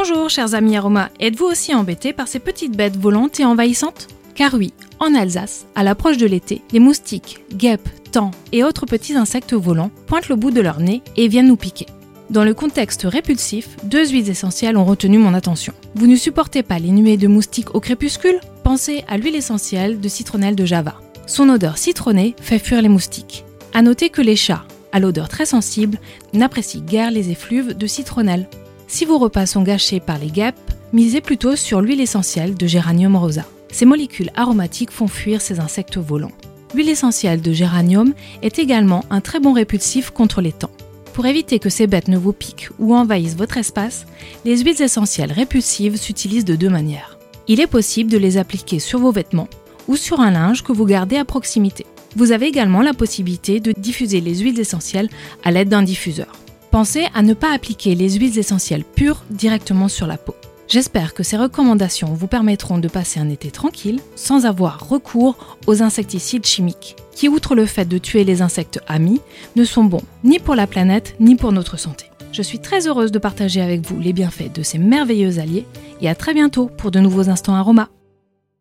Bonjour chers amis aromas, êtes-vous aussi embêtés par ces petites bêtes volantes et envahissantes? Car oui, en Alsace, à l'approche de l'été, les moustiques, guêpes, tans et autres petits insectes volants pointent le bout de leur nez et viennent nous piquer. Dans le contexte répulsif, deux huiles essentielles ont retenu mon attention. Vous ne supportez pas les nuées de moustiques au crépuscule? Pensez à l'huile essentielle de citronnelle de Java. Son odeur citronnée fait fuir les moustiques. À noter que les chats, à l'odeur très sensible, n'apprécient guère les effluves de citronnelle. Si vos repas sont gâchés par les guêpes, misez plutôt sur l'huile essentielle de Géranium rosa. Ces molécules aromatiques font fuir ces insectes volants. L'huile essentielle de géranium est également un très bon répulsif contre les temps. Pour éviter que ces bêtes ne vous piquent ou envahissent votre espace, les huiles essentielles répulsives s'utilisent de deux manières. Il est possible de les appliquer sur vos vêtements ou sur un linge que vous gardez à proximité. Vous avez également la possibilité de diffuser les huiles essentielles à l'aide d'un diffuseur. Pensez à ne pas appliquer les huiles essentielles pures directement sur la peau. J'espère que ces recommandations vous permettront de passer un été tranquille sans avoir recours aux insecticides chimiques qui, outre le fait de tuer les insectes amis, ne sont bons ni pour la planète ni pour notre santé. Je suis très heureuse de partager avec vous les bienfaits de ces merveilleux alliés et à très bientôt pour de nouveaux instants aromas.